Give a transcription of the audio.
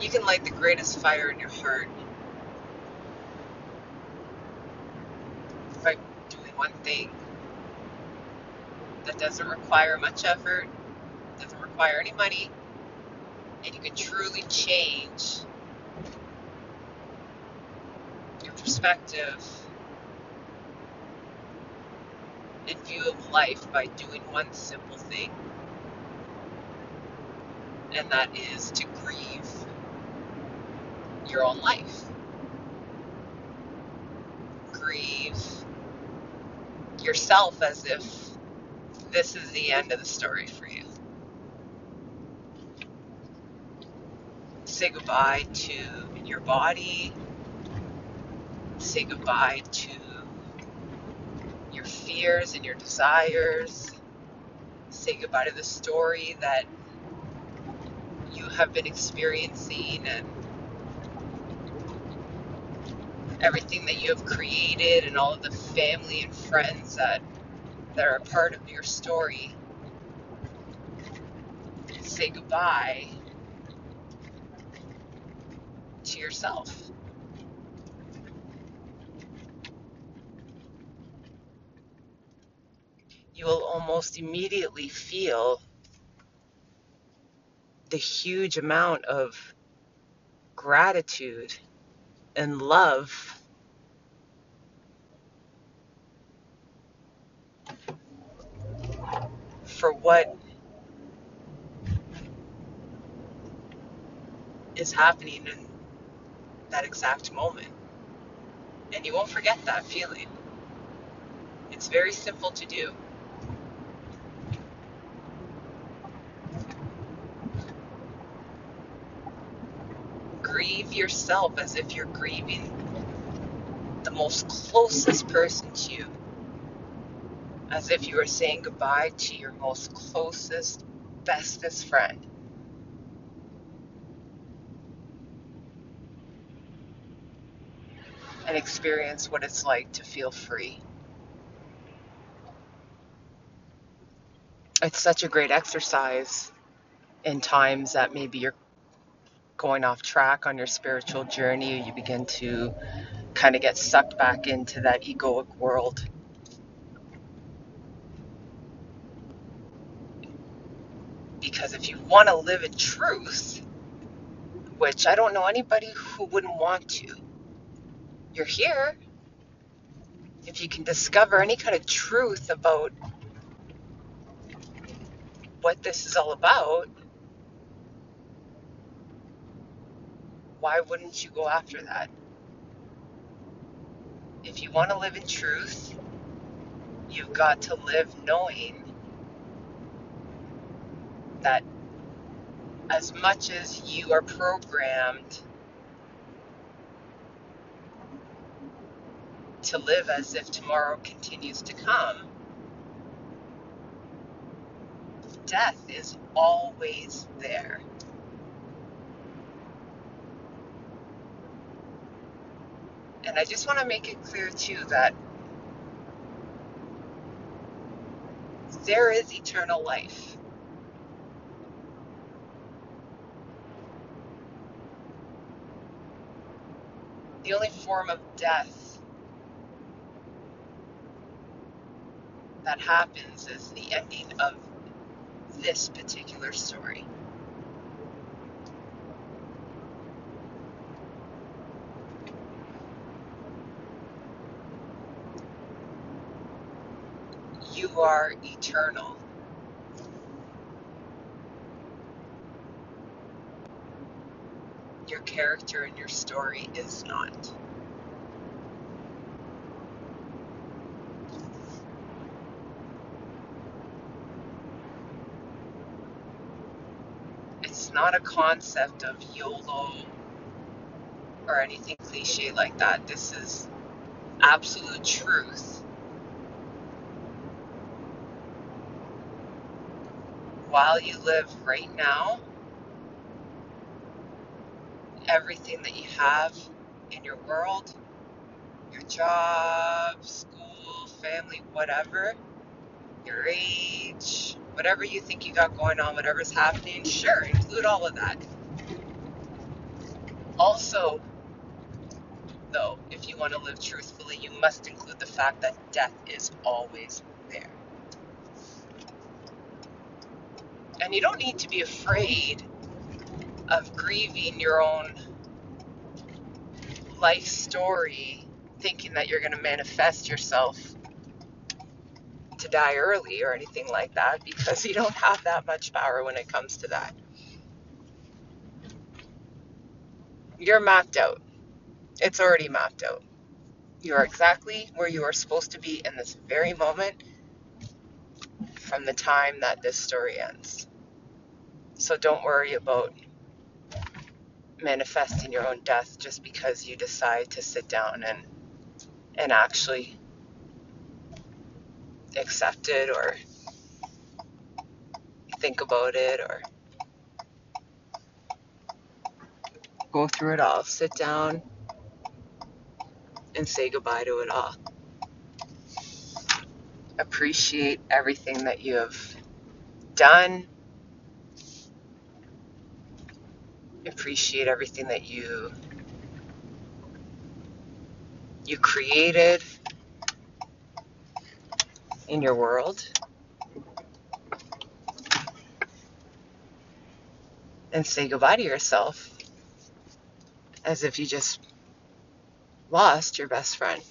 You can light the greatest fire in your heart by doing one thing that doesn't require much effort, doesn't require any money, and you can truly change your perspective and view of life by doing one simple thing, and that is to grieve your own life. Grieve yourself as if this is the end of the story for you. Say goodbye to your body. Say goodbye to your fears and your desires. Say goodbye to the story that you have been experiencing and everything that you have created and all of the family and friends that, that are a part of your story. Say goodbye to yourself. You will almost immediately feel the huge amount of gratitude and love for what is happening in that exact moment. And you won't forget that feeling. It's very simple to do. Grieve yourself as if you're grieving the most closest person to you, as if you were saying goodbye to your most closest, bestest friend. And experience what it's like to feel free. It's such a great exercise in times that maybe you're going off track on your spiritual journey, you begin to kind of get sucked back into that egoic world. Because if you want to live in truth, which I don't know anybody who wouldn't want to, you're here. If you can discover any kind of truth about what this is all about, why wouldn't you go after that? If you want to live in truth, you've got to live knowing that as much as you are programmed to live as if tomorrow continues to come, death is always there. And I just want to make it clear, too, that there is eternal life. The only form of death that happens is the ending of this particular story. You are eternal. Your character and your story is not. It's not a concept of YOLO or anything cliche like that. This is absolute truth. While you live right now, everything that you have in your world, your job, school, family, whatever, your age, whatever you think you got going on, whatever's happening, sure, include all of that. Also, though, if you want to live truthfully, you must include the fact that death is always there. And you don't need to be afraid of grieving your own life story, thinking that you're going to manifest yourself to die early or anything like that, because you don't have that much power when it comes to that. You're mapped out, it's already mapped out. You are exactly where you are supposed to be in this very moment from the time that this story ends. So don't worry about manifesting your own death just because you decide to sit down and and actually accept it or think about it or go through it all. Sit down and say goodbye to it all. Appreciate everything that you have done. Appreciate everything that you you created in your world and say goodbye to yourself as if you just lost your best friend.